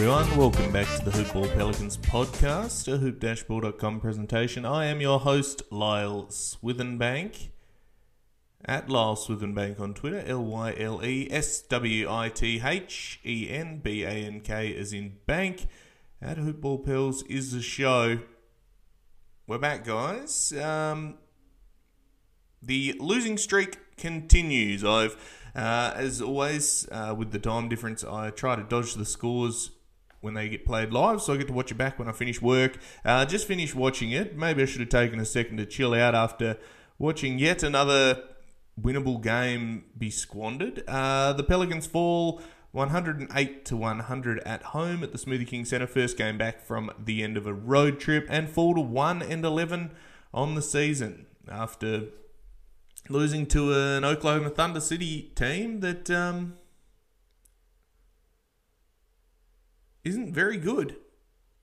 everyone, welcome back to the Hoopball Pelicans podcast, a hoop-ball.com presentation. I am your host, Lyle Swithenbank, at Lyle Swithenbank on Twitter, L-Y-L-E-S-W-I-T-H-E-N-B-A-N-K as in bank. At Hoopball Pels is the show. We're back, guys. Um, the losing streak continues. I've uh, as always, uh, with the time difference, I try to dodge the scores when they get played live, so I get to watch it back when I finish work. Uh, just finished watching it. Maybe I should have taken a second to chill out after watching yet another winnable game be squandered. Uh, the Pelicans fall 108 to 100 at home at the Smoothie King Centre. First game back from the end of a road trip, and fall to 1 and 11 on the season after losing to an Oklahoma Thunder City team that um, not very good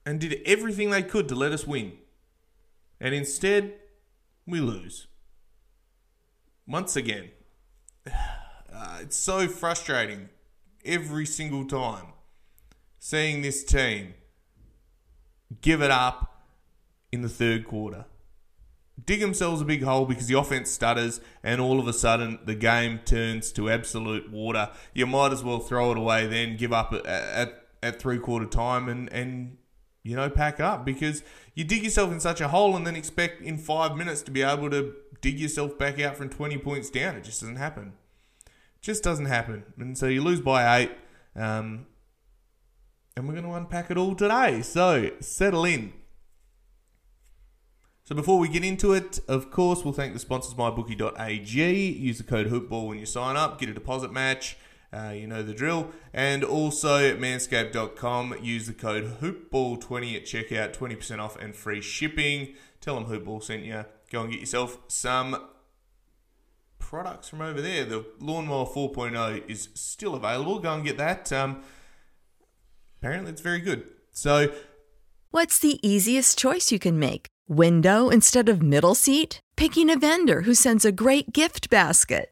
and did everything they could to let us win. And instead, we lose. Once again. Uh, it's so frustrating every single time seeing this team give it up in the third quarter dig themselves a big hole because the offense stutters and all of a sudden the game turns to absolute water. You might as well throw it away then, give up at, at, at three quarter time and, and, you know, pack up because you dig yourself in such a hole and then expect in five minutes to be able to dig yourself back out from 20 points down. It just doesn't happen. Just doesn't happen. And so you lose by eight. Um, and we're going to unpack it all today. So settle in. So before we get into it, of course, we'll thank the sponsors mybookie.ag. Use the code HoopBall when you sign up. Get a deposit match. Uh, you know the drill. And also at manscaped.com. Use the code HoopBall20 at checkout. 20% off and free shipping. Tell them HoopBall sent you. Go and get yourself some products from over there. The Lawnmower 4.0 is still available. Go and get that. Um, apparently, it's very good. So, what's the easiest choice you can make? Window instead of middle seat? Picking a vendor who sends a great gift basket?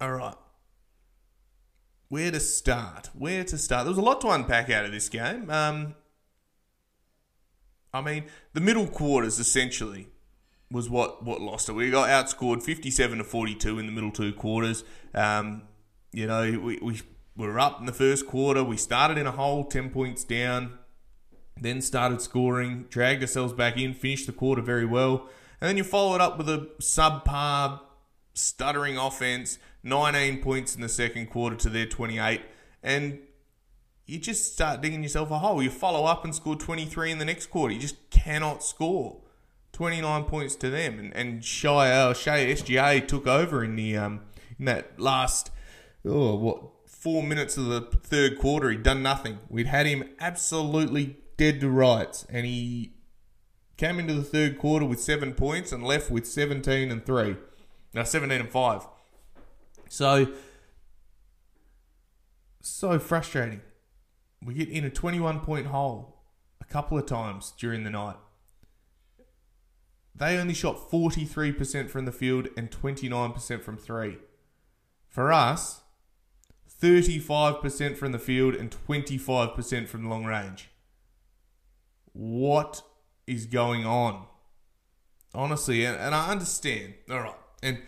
All right. Where to start? Where to start? There was a lot to unpack out of this game. Um, I mean, the middle quarters essentially was what, what lost it. We got outscored 57 to 42 in the middle two quarters. Um, you know, we, we were up in the first quarter. We started in a hole, 10 points down, then started scoring, dragged ourselves back in, finished the quarter very well. And then you follow it up with a subpar, stuttering offense, 19 points in the second quarter to their 28. And you just start digging yourself a hole. You follow up and score 23 in the next quarter. You just cannot score. 29 points to them. And, and Shai, uh, SGA took over in the um, in that last, oh, what, four minutes of the third quarter. He'd done nothing. We'd had him absolutely dead to rights. And he came into the third quarter with seven points and left with 17 and three. Now, 17 and five. So, so frustrating. We get in a 21 point hole a couple of times during the night. They only shot 43% from the field and 29% from three. For us, 35% from the field and 25% from long range. What is going on? Honestly, and, and I understand. All right. And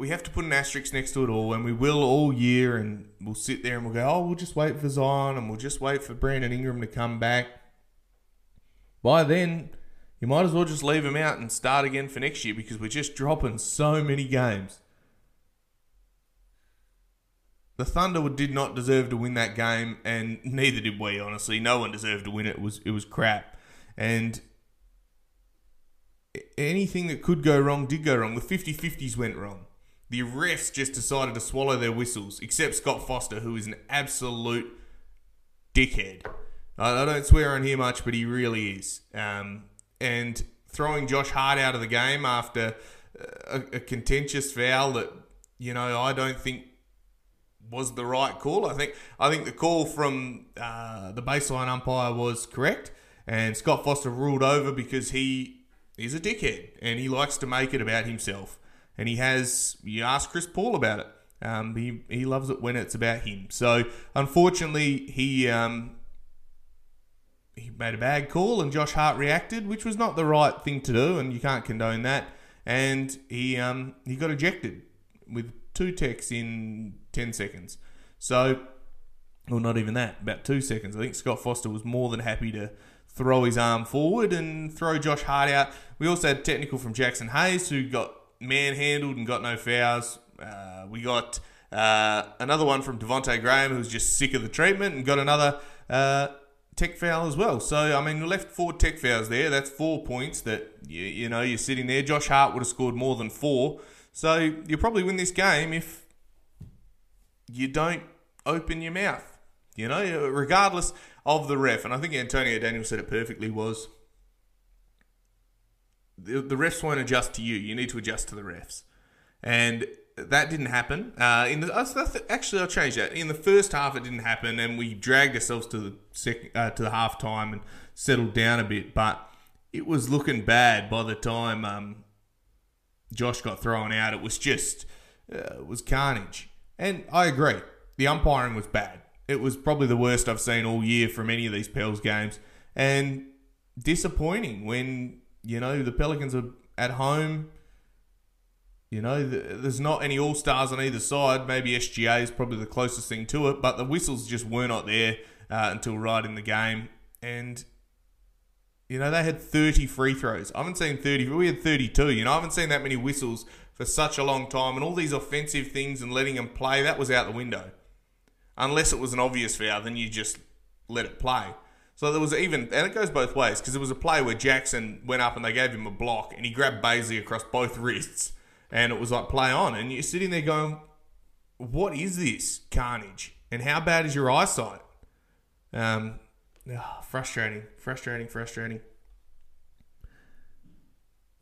we have to put an asterisk next to it all, and we will all year, and we'll sit there and we'll go, oh, we'll just wait for Zion, and we'll just wait for Brandon Ingram to come back. By then, you might as well just leave him out and start again for next year because we're just dropping so many games. The Thunder did not deserve to win that game, and neither did we. Honestly, no one deserved to win it. It was it was crap, and anything that could go wrong did go wrong. The 50-50s went wrong. The refs just decided to swallow their whistles, except Scott Foster, who is an absolute dickhead. I, don't swear on here much, but he really is. Um, and throwing Josh Hart out of the game after a, a contentious foul that you know I don't think was the right call. I think I think the call from uh, the baseline umpire was correct, and Scott Foster ruled over because he is a dickhead and he likes to make it about himself. And he has. You ask Chris Paul about it. Um, he he loves it when it's about him. So unfortunately, he um, he made a bad call, and Josh Hart reacted, which was not the right thing to do, and you can't condone that. And he um, he got ejected with two techs in ten seconds. So, well, not even that, about two seconds. I think Scott Foster was more than happy to throw his arm forward and throw Josh Hart out. We also had technical from Jaxson Hayes, who got manhandled and got no fouls. Uh, we got uh, another one from Devonte Graham, who's just sick of the treatment, and got another uh, tech foul as well. So, I mean, left four tech fouls there. That's four points that, you, you know, you're sitting there. Josh Hart would have scored more than four. So, you probably win this game if you don't open your mouth, you know, regardless of the ref. And I think Antonio Daniel said it perfectly was the, refs won't adjust to you. You need to adjust to the refs. And that didn't happen. Uh, in the actually, I'll change that. In the first half, it didn't happen, and we dragged ourselves to the second uh, to the half time and settled down a bit. But it was looking bad by the time um, Josh got thrown out. It was just uh, it was carnage. And I agree, the umpiring was bad. It was probably the worst I've seen all year from any of these Pels games, and disappointing when you know the Pelicans are at home you know, there's not any all stars on either side. Maybe SGA is probably the closest thing to it, but the whistles just were not there uh, until right in the game. And, you know, they had 30 free throws. I haven't seen 30, we had 32. You know, I haven't seen that many whistles for such a long time. And all these offensive things and letting them play, that was out the window. Unless it was an obvious foul, then you just let it play. So there was even, and it goes both ways, because there was a play where Jackson went up and they gave him a block and he grabbed Bazley across both wrists and it was like play on, and you're sitting there going, "What is this carnage? And how bad is your eyesight?" Um, oh, frustrating, frustrating, frustrating.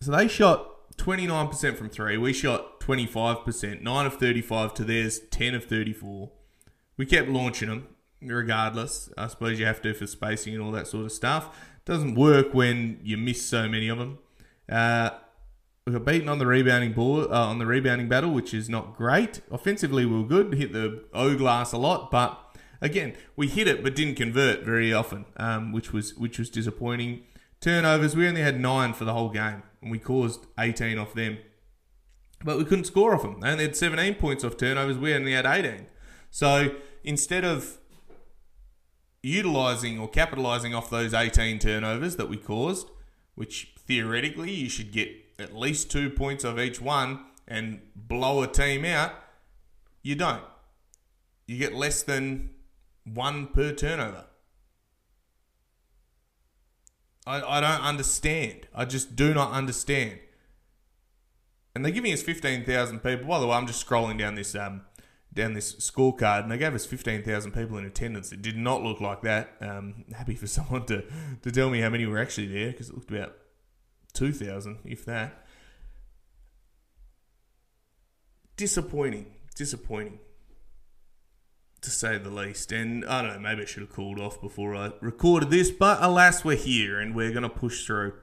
So they shot 29% from three. We shot 25%, 9 of 35 to theirs, 10 of 34. We kept launching them regardless. I suppose you have to for spacing and all that sort of stuff. Doesn't work when you miss so many of them. Uh, we got beaten on the rebounding ball uh, on the rebounding battle, which is not great. Offensively, we were good. Hit the O glass a lot, but again, we hit it but didn't convert very often, um, which was which was disappointing. Turnovers, we only had nine for the whole game, and we caused 18 off them. But we couldn't score off them. They only had 17 points off turnovers. We only had 18. So instead of utilising or capitalising off those 18 turnovers that we caused, which theoretically you should get at least two points of each one and blow a team out, you don't. You get less than one per turnover. I, I don't understand. I just do not understand. And they're giving us 15,000 people. By the way, I'm just scrolling down this um, down this scorecard, and they gave us 15,000 people in attendance. It did not look like that. Um, happy for someone to, to tell me how many were actually there, because it looked about 2,000, if that. Disappointing. Disappointing. To say the least. And I don't know, maybe I should have called off before I recorded this, but alas, we're here and we're going to push through.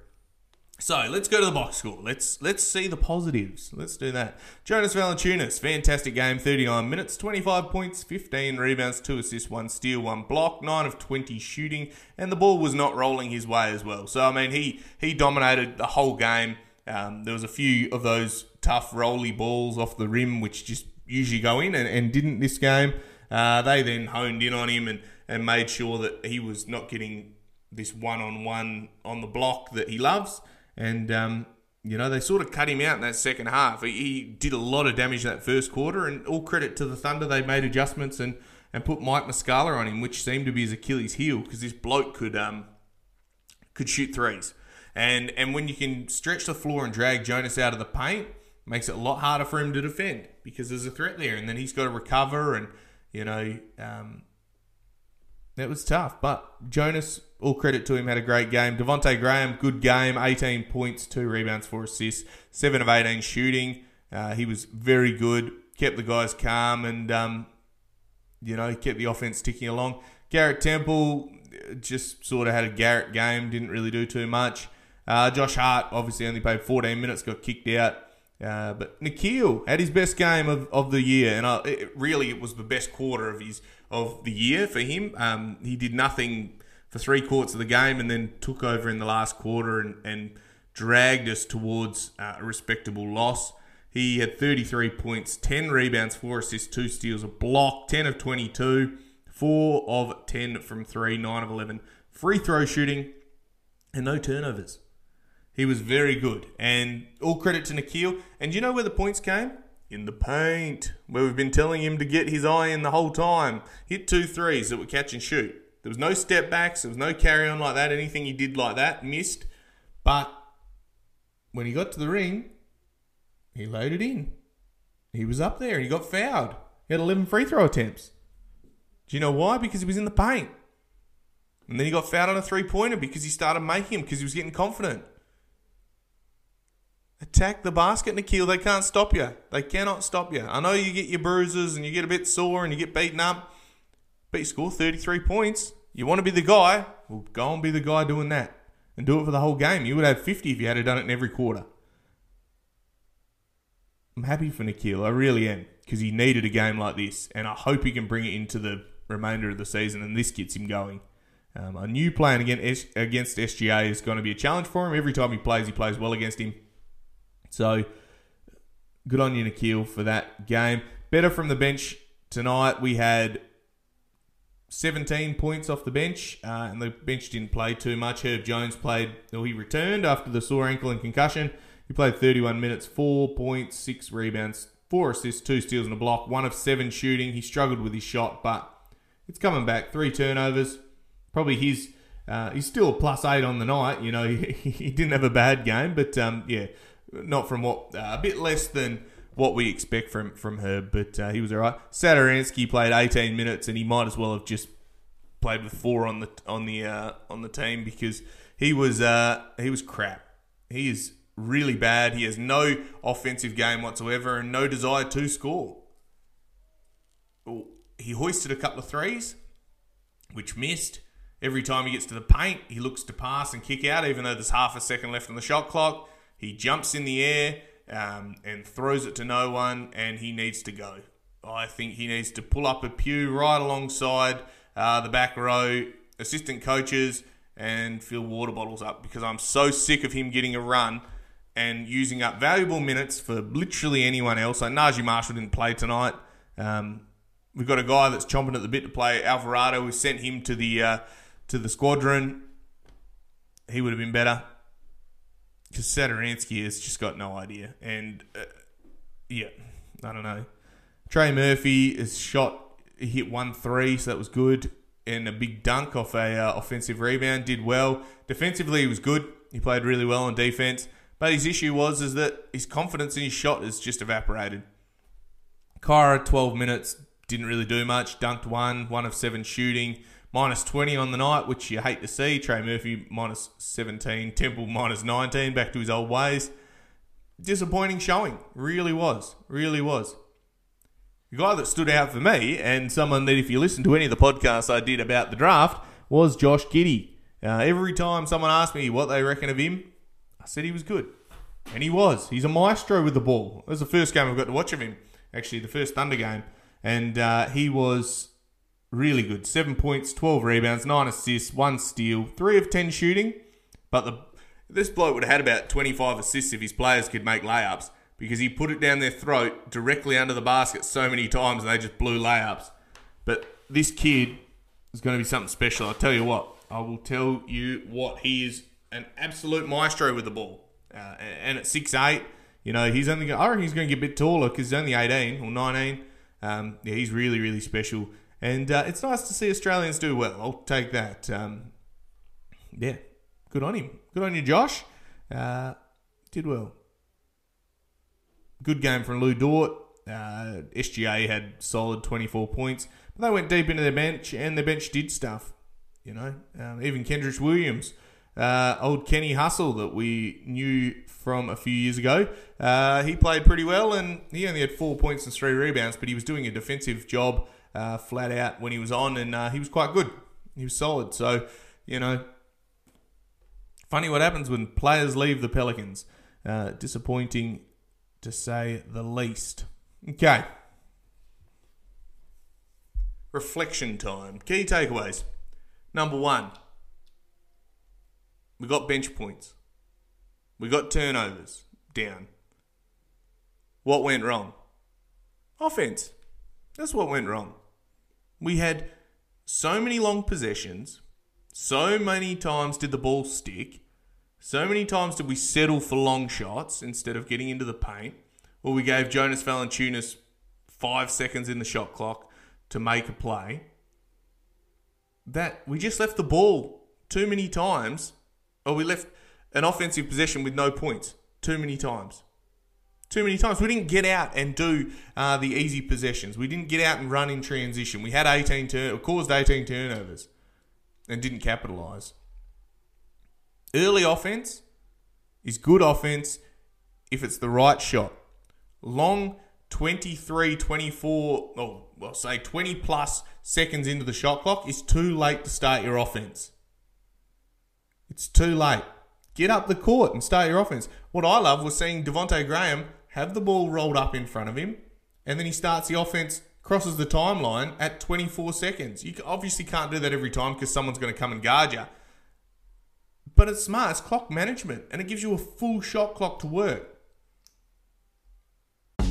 So let's go to the box score. Let's let's see the positives. Let's do that. Jonas Valanciunas, fantastic game, 39 minutes, 25 points, 15 rebounds, 2 assists, 1 steal, 1 block, 9 of 20 shooting, and the ball was not rolling his way as well. So I mean, he he dominated the whole game. Um, there was a few of those tough rolly balls off the rim which just usually go in and, and didn't this game. Uh, they then honed in on him and, and made sure that he was not getting this one on one on the block that he loves and um, you know they sort of cut him out in that second half. He, he, did a lot of damage that first quarter, and all credit to the Thunder. They made adjustments and and put Mike Muscala on him, which seemed to be his Achilles heel because this bloke could um could shoot threes, and and when you can stretch the floor and drag Jonas out of the paint, makes it a lot harder for him to defend because there's a threat there, and then he's got to recover and you know um, that was tough. But Jonas, all credit to him, had a great game. Devonte Graham, good game, 18 points, two rebounds, four assists, seven of 18 shooting. Uh, he was very good, kept the guys calm, and um, you know kept the offense ticking along. Garrett Temple just sort of had a Garrett game, didn't really do too much. Uh, Josh Hart obviously only played 14 minutes, got kicked out. Uh, but Nickeil had his best game of, of the year, and uh, it, really it was the best quarter of his of the year for him. Um, he did nothing for three quarters of the game, and then took over in the last quarter and, and dragged us towards uh, a respectable loss. He had 33 points, 10 rebounds, 4 assists, 2 steals, a block, 10 of 22, 4 of 10 from 3, 9 of 11. Free throw shooting, and no turnovers. He was very good. And all credit to Nickeil. And you know where the points came? In the paint, where we've been telling him to get his eye in the whole time. Hit two threes that were catch and shoot. There was no step backs, there was no carry on like that. Anything he did like that, missed. But when he got to the ring, he loaded in. He was up there. And he got fouled. He had 11 free throw attempts. Do you know why? Because he was in the paint. And then he got fouled on a three pointer because he started making him because he was getting confident. Attack the basket, Nickeil. They can't stop you. They cannot stop you. I know you get your bruises and you get a bit sore and you get beaten up, but you score 33 points. You want to be the guy? Well, go and be the guy doing that and do it for the whole game. You would have 50 if you had done it in every quarter. I'm happy for Nickeil. I really am because he needed a game like this, and I hope he can bring it into the remainder of the season, and this gets him going. Um, a new against against SGA is going to be a challenge for him. Every time he plays, he plays well against him. So good on you, Nickeil, for that game. Better from the bench tonight. We had 17 points off the bench, uh, and the bench didn't play too much. Herb Jones played, or he returned after the sore ankle and concussion. He played 31 minutes, four points, six rebounds, four assists, two steals, and a block. One of seven shooting. He struggled with his shot, but it's coming back. Three turnovers. Probably his. Uh, he's still a plus eight on the night. You know, he, he didn't have a bad game, but um, yeah, not from what uh, a bit less than what we expect from from her, but uh, he was all right. Satoransky played 18 minutes, and he might as well have just played with four on the on the uh, on the team because he was uh, he was crap. He is really bad. He has no offensive game whatsoever and no desire to score. He hoisted a couple of threes, which missed. Every time he gets to the paint, he looks to pass and kick out, even though there's half a second left on the shot clock. He jumps in the air um, and throws it to no one, and he needs to go. I think he needs to pull up a pew right alongside uh, the back row, assistant coaches, and fill water bottles up because I'm so sick of him getting a run and using up valuable minutes for literally anyone else. Like Naji Marshall didn't play tonight. Um, we've got a guy that's chomping at the bit to play Alvarado. We sent him to the uh, to the squadron. He would have been better because Satoransky has just got no idea. And uh, yeah, I don't know. Trey Murphy is shot. Hit one three, so that was good, and a big dunk off a uh, offensive rebound. Did well defensively. He was good. He played really well on defense. But his issue was is that his confidence in his shot has just evaporated. Kira, 12 minutes, didn't really do much. Dunked one, one of seven shooting. Minus 20 on the night, which you hate to see. Trey Murphy minus 17. Temple minus 19, back to his old ways. Disappointing showing. Really was. Really was. The guy that stood out for me, and someone that if you listen to any of the podcasts I did about the draft, was Josh Giddey. Uh, every time someone asked me what they reckon of him, I said he was good. And he was. He's a maestro with the ball. It was the first game I've got to watch of him, actually, the first Thunder game. And uh, he was really good. Seven points, 12 rebounds, nine assists, one steal, three of 10 shooting. But the this bloke would have had about 25 assists if his players could make layups because he put it down their throat directly under the basket so many times and they just blew layups. But this kid is going to be something special. I'll tell you what. I will tell you what. He is an absolute maestro with the ball. Uh, and at six eight, you know, he's only. I reckon he's going to get a bit taller because he's only eighteen or nineteen. Um, yeah, he's really really special, and uh, it's nice to see Australians do well. I'll take that. Um, yeah, good on him. Good on you, Josh. Uh, did well. Good game from Lu Dort. Uh, SGA had solid 24 points, but they went deep into their bench, and their bench did stuff. You know, um, even Kenrich Williams uh, old Kenny Hustle that we knew from a few years ago. Uh, he played pretty well, and he only had four points and three rebounds, but he was doing a defensive job uh, flat out when he was on, and uh, he was quite good. He was solid. So, you know, funny what happens when players leave the Pelicans. Uh, disappointing to say the least. Okay. Reflection time. Key takeaways. Number one we got bench points. We got turnovers down. What went wrong? Offense. That's what went wrong. We had so many long possessions. So many times did the ball stick. So many times did we settle for long shots instead of getting into the paint. Or we gave Jonas Valanciunas five seconds in the shot clock to make a play. That we just left the ball too many times or we left an offensive possession with no points too many times. Too many times. We didn't get out and do uh, the easy possessions. We didn't get out and run in transition. We had 18 turn, caused 18 turnovers and didn't capitalise. Early offense is good offense if it's the right shot. Long 23, 24, oh, well, say 20 plus seconds into the shot clock is too late to start your offense. It's too late. Get up the court and start your offense. What I love was seeing Devonte Graham have the ball rolled up in front of him, and then he starts the offense, crosses the timeline at 24 seconds. You obviously can't do that every time because someone's going to come and guard you. But it's smart. It's clock management, and it gives you a full shot clock to work.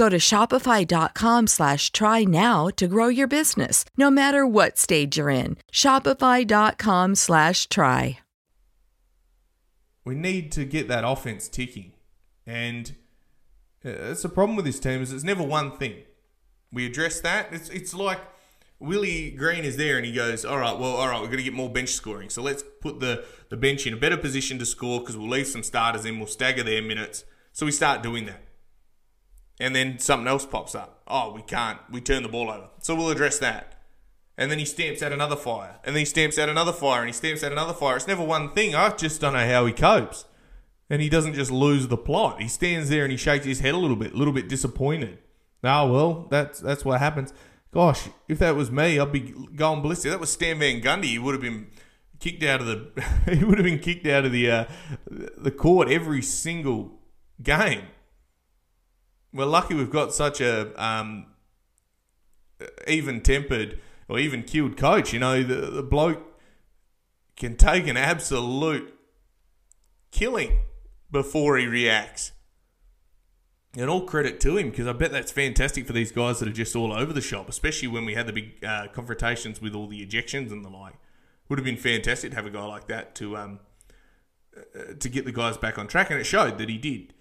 Go to shopify.com slash try now to grow your business, no matter what stage you're in. Shopify.com slash try. We need to get that offense ticking. And uh, that's the problem with this team is it's never one thing. We address that. It's it's like Willie Green is there and he goes, all right, well, all right, we're going to get more bench scoring. So let's put the, the bench in a better position to score because we'll leave some starters in, we'll stagger their minutes. So we start doing that. And then something else pops up. Oh, we can't. We turn the ball over. So we'll address that. And then he stamps out another fire. And then he stamps out another fire. And he stamps out another fire. It's never one thing. I just don't know how he copes. And he doesn't just lose the plot. He stands there and he shakes his head a little bit, a little bit disappointed. Oh, well, that's, that's what happens. Gosh, if that was me, I'd be going ballistic. That was Stan Van Gundy. He would have been kicked out of the. he would have been kicked out of the uh, the court every single game. We're lucky we've got such a um, even tempered or even killed coach. You know, the, the bloke can take an absolute killing before he reacts. And all credit to him because I bet that's fantastic for these guys that are just all over the shop, especially when we had the big uh, confrontations with all the ejections and the like. Would have been fantastic to have a guy like that to um, uh, to get the guys back on track, and it showed that he did.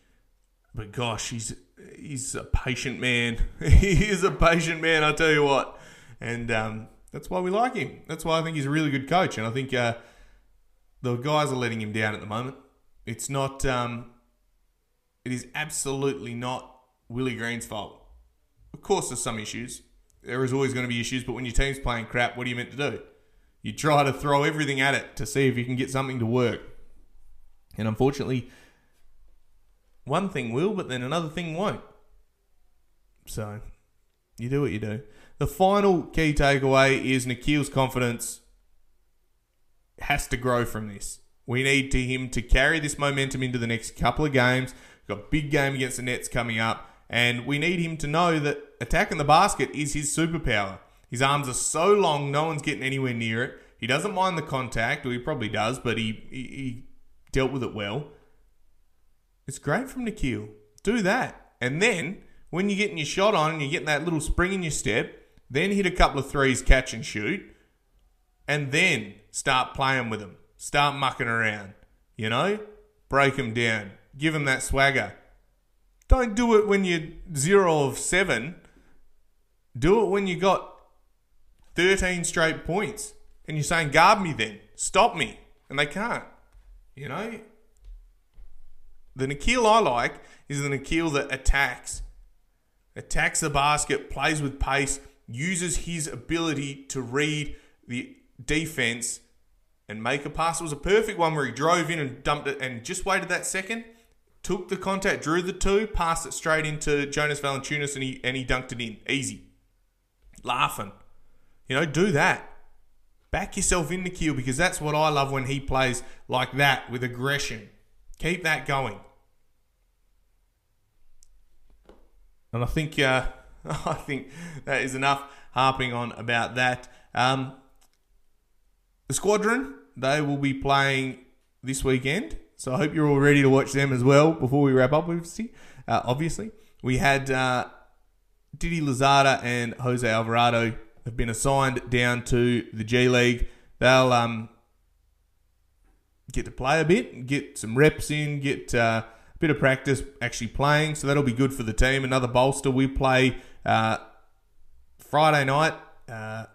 But gosh, he's he's a patient man. he is a patient man, I tell you what, and um, that's why we like him. That's why I think he's a really good coach, and I think uh, the guys are letting him down at the moment. It's not. Um, it is absolutely not Willie Green's fault. Of course, there's some issues. There is always going to be issues, but when your team's playing crap, what are you meant to do? You try to throw everything at it to see if you can get something to work. And unfortunately, one thing will, but then another thing won't. So, you do what you do. The final key takeaway is Nickeil's confidence has to grow from this. We need to him to carry this momentum into the next couple of games. Got a big game against the Nets coming up, and we need him to know that attacking the basket is his superpower. His arms are so long, no one's getting anywhere near it. He doesn't mind the contact, or he probably does, but he, he, he dealt with it well. It's great from Nickeil. Do that. And then, when you're getting your shot on and you're getting that little spring in your step, then hit a couple of threes, catch and shoot, and then start playing with them. Start mucking around. You know? Break them down give them that swagger. Don't do it when you're zero of seven. Do it when you got 13 straight points and you're saying, guard me then, stop me. And they can't. You know? The Nickeil I like is the Nickeil that attacks. Attacks the basket, plays with pace, uses his ability to read the defense and make a pass. It was a perfect one where he drove in and dumped it and just waited that second, took the contact, drew the two, passed it straight into Jonas Valanciunas, and he and he dunked it in easy. Laughing, you know, do that. Back yourself in the kill because that's what I love when he plays like that with aggression. Keep that going. And I think uh, I think that is enough harping on about that. Um, the squadron they will be playing this weekend, so I hope you're all ready to watch them as well. Before we wrap up, obviously, uh, obviously we had uh, Didi Louzada and Jose Alvarado have been assigned down to the G League. They'll um, get to play a bit, get some reps in, get uh, bit of practice actually playing. So that'll be good for the team. Another bolster. We play uh, Friday night, uh,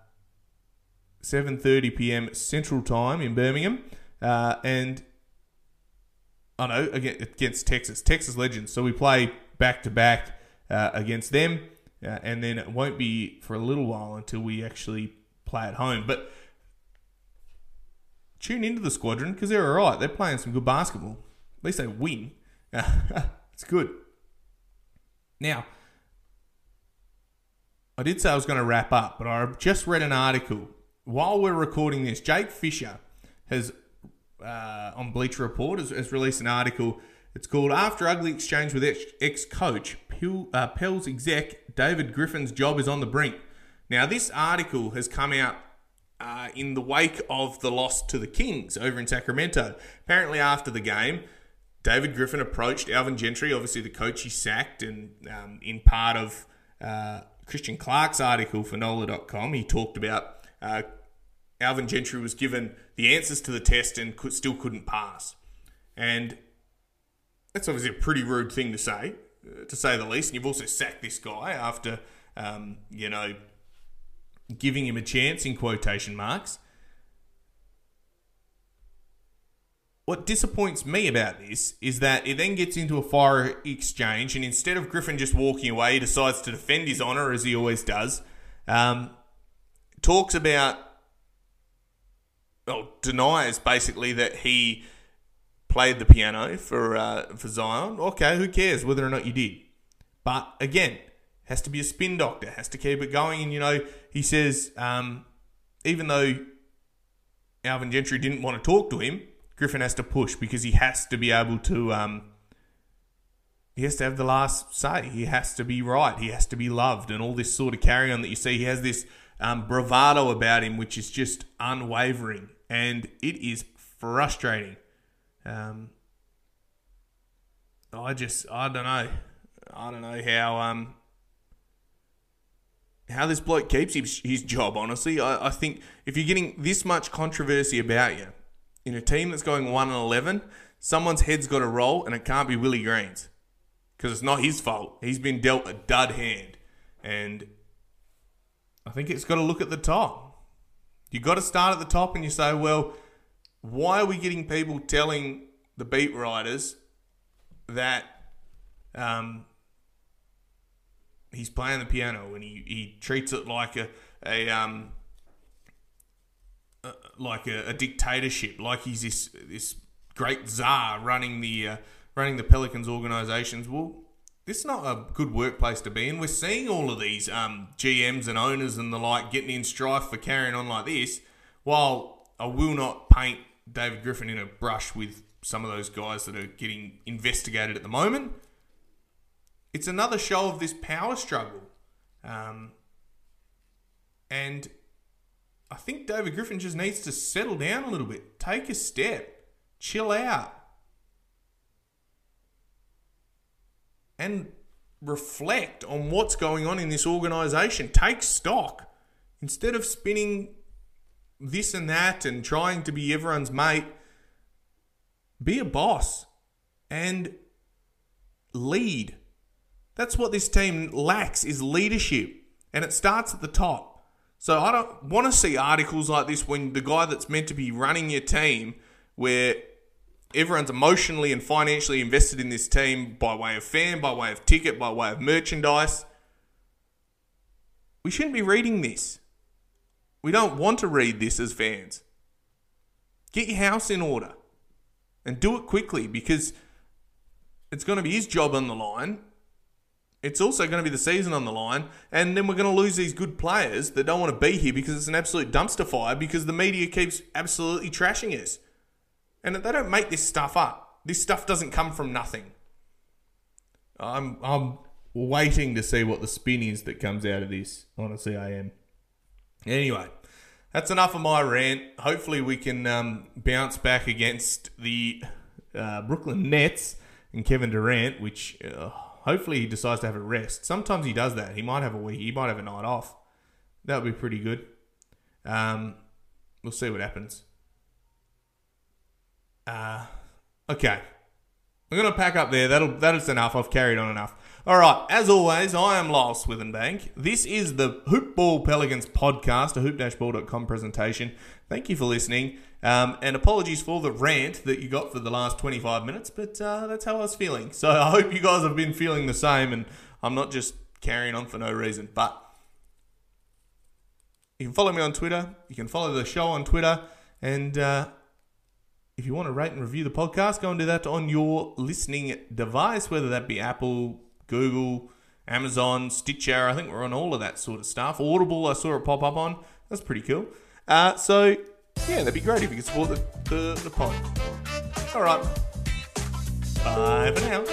7:30 p.m. Central Time in Birmingham, uh, and I know against Texas, Texas Legends. So we play back to back against them, uh, and then it won't be for a little while until we actually play at home. But tune into the squadron because they're all right. They're playing some good basketball. At least they win. it's good. Now, I did say I was going to wrap up, but I just read an article while we're recording this. Jake Fischer has, uh, on Bleacher Report, has, has, released an article. It's called After Ugly Exchange with Ex Coach, uh, Pels exec David Griffin's job is on the brink. Now, this article has come out uh, in the wake of the loss to the Kings over in Sacramento. Apparently, after the game, David Griffin approached Alvin Gentry, obviously the coach he sacked, and um, in part of uh, Christian Clark's article for NOLA.com, he talked about uh, Alvin Gentry was given the answers to the test and could, still couldn't pass. And that's obviously a pretty rude thing to say, uh, to say the least. And you've also sacked this guy after, um, you know, giving him a chance in quotation marks. What disappoints me about this is that it then gets into a fire exchange, and instead of Griffin just walking away, he decides to defend his honour as he always does. Um, talks about, well, denies basically that he played the piano for uh, for Zion. Okay, who cares whether or not you did? But again, has to be a spin doctor, has to keep it going. And, you know, he says, um, even though Alvin Gentry didn't want to talk to him, Griffin has to push because he has to be able to. Um, he has to have the last say. He has to be right. He has to be loved, and all this sort of carry on that you see. He has this um, bravado about him, which is just unwavering, and it is frustrating. Um, I just, I don't know, I don't know how um, how this bloke keeps his, his job, honestly. I, I think if you're getting this much controversy about you in a team that's going 1 and 11, someone's head's got to roll, and it can't be Willie Green's because it's not his fault. He's been dealt a dud hand. And I think it's got to look at the top. You've got to start at the top and you say, well, why are we getting people telling the beat writers that um, he's playing the piano and he, he treats it like a a um like a, a, dictatorship, like he's this this great czar running the uh, running the Pelicans organizations. Well, this is not a good workplace to be in. We're seeing all of these um, GMs and owners and the like getting in strife for carrying on like this. While I will not paint David Griffin in a brush with some of those guys that are getting investigated at the moment it's another show of this power struggle. Um, and I think David Griffin just needs to settle down a little bit, take a step, chill out, and reflect on what's going on in this organization. Take stock. Instead of spinning this and that and trying to be everyone's mate, be a boss and lead. That's what this team lacks is leadership, and it starts at the top. So I don't want to see articles like this when the guy that's meant to be running your team, where everyone's emotionally and financially invested in this team by way of fan, by way of ticket, by way of merchandise. We shouldn't be reading this. We don't want to read this as fans. Get your house in order and do it quickly because it's going to be his job on the line. It's also going to be the season on the line, and then we're going to lose these good players that don't want to be here because it's an absolute dumpster fire because the media keeps absolutely trashing us. And they don't make this stuff up. This stuff doesn't come from nothing. I'm I'm waiting to see what the spin is that comes out of this. Honestly, I am. Anyway, that's enough of my rant. Hopefully, we can um, bounce back against the uh, Brooklyn Nets and Kevin Durant, which uh, hopefully he decides to have a rest. Sometimes he does that. He might have a week. He might have a night off. That would be pretty good. Um, we'll see what happens. Uh, okay. I'm to pack up there. That'll that's enough. I've carried on enough. All right. As always, I am Lyle Swithenbank. This is the Hoopball Pelicans podcast, a hoop-ball.com presentation. Thank you for listening. Um, and apologies for the rant that you got for the last 25 minutes, but uh, that's how I was feeling. So I hope you guys have been feeling the same, and I'm not just carrying on for no reason. But you can follow me on Twitter. You can follow the show on Twitter, and uh, if you want to rate and review the podcast, go and do that on your listening device, whether that be Apple, Google, Amazon, Stitcher. I think we're on all of that sort of stuff. Audible, I saw it pop up on. That's pretty cool. Uh, so yeah, that'd be great if you could support the, the, the pod. All right. Bye for now.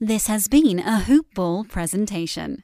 This has been a Hoop Ball presentation.